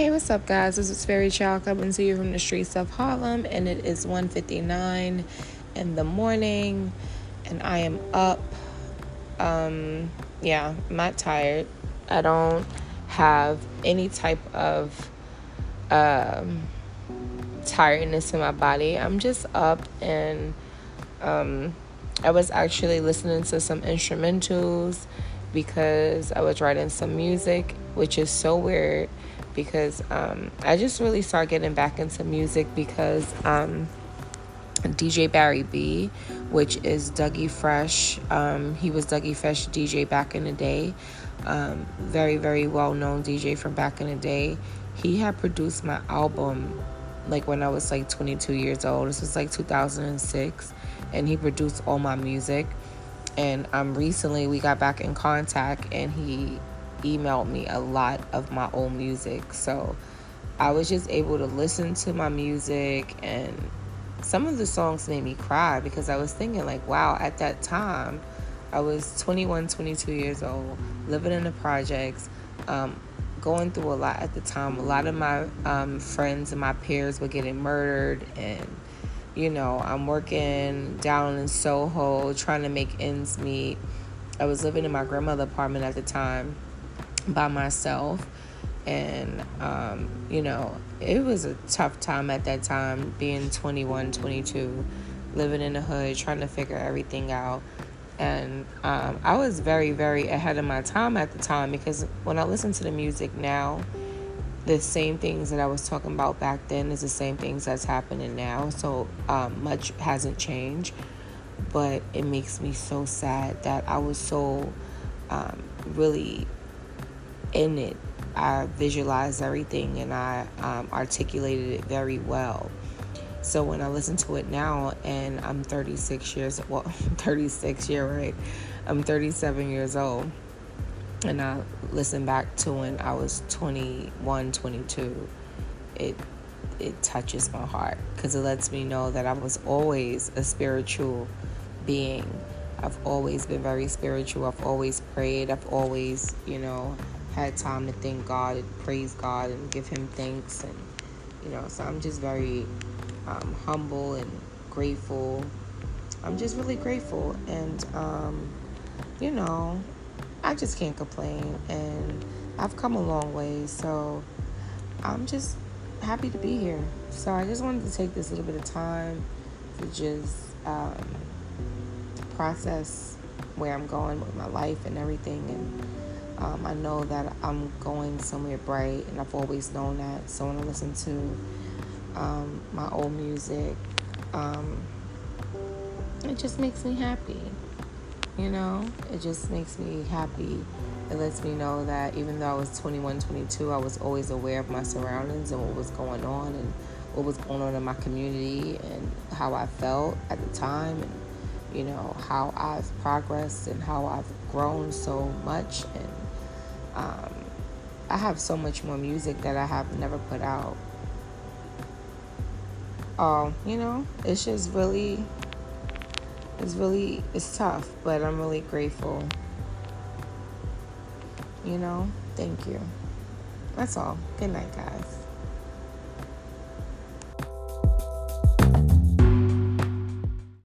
Hey, what's up, guys? This is Fairy Child coming to you from the streets of Harlem, and it is 1:59 in the morning, and I am up. Um, yeah, I'm not tired. I don't have any type of um, tiredness in my body. I'm just up, and um, I was actually listening to some instrumentals because I was writing some music, which is so weird because um, I just really started getting back into music because um, DJ Barry B, which is Dougie Fresh, um, he was Dougie Fresh DJ back in the day, um, very, very well known DJ from back in the day. He had produced my album like when I was like 22 years old. This was like 2006, and he produced all my music and um, recently we got back in contact and he emailed me a lot of my old music. So i was just able to listen to my music and some of the songs made me cry because i was thinking like wow at that time i was 21 22 years old living in the projects um, going through a lot at the time. A lot of my um, friends and my peers were getting murdered and you know, I'm working down in Soho trying to make ends meet. I was living in my grandmother's apartment at the time by myself. And, um, you know, it was a tough time at that time, being 21, 22, living in the hood, trying to figure everything out. And um, I was very, very ahead of my time at the time because when I listen to the music now, the same things that I was talking about back then is the same things that's happening now. So um, much hasn't changed, but it makes me so sad that I was so um, really in it. I visualized everything and I um, articulated it very well. So when I listen to it now, and I'm 36 years well, 36 year right, I'm 37 years old and I listen back to when I was 21, 22, it it touches my heart because it lets me know that I was always a spiritual being. I've always been very spiritual. I've always prayed. I've always, you know, had time to thank God and praise God and give Him thanks. And, you know, so I'm just very um, humble and grateful. I'm just really grateful. And, um, you know, I just can't complain. And I've come a long way. So I'm just happy to be here. So I just wanted to take this little bit of time to just um, process where I'm going with my life and everything. And um, I know that I'm going somewhere bright, and I've always known that. So when I listen to um, my old music, um, it just makes me happy. You know, it just makes me happy. It lets me know that even though I was 21, 22, I was always aware of my surroundings and what was going on and what was going on in my community and how I felt at the time and, you know, how I've progressed and how I've grown so much. And um, I have so much more music that I have never put out. Um, you know, it's just really it's really it's tough, but I'm really grateful. You know, thank you. That's all. Good night, guys.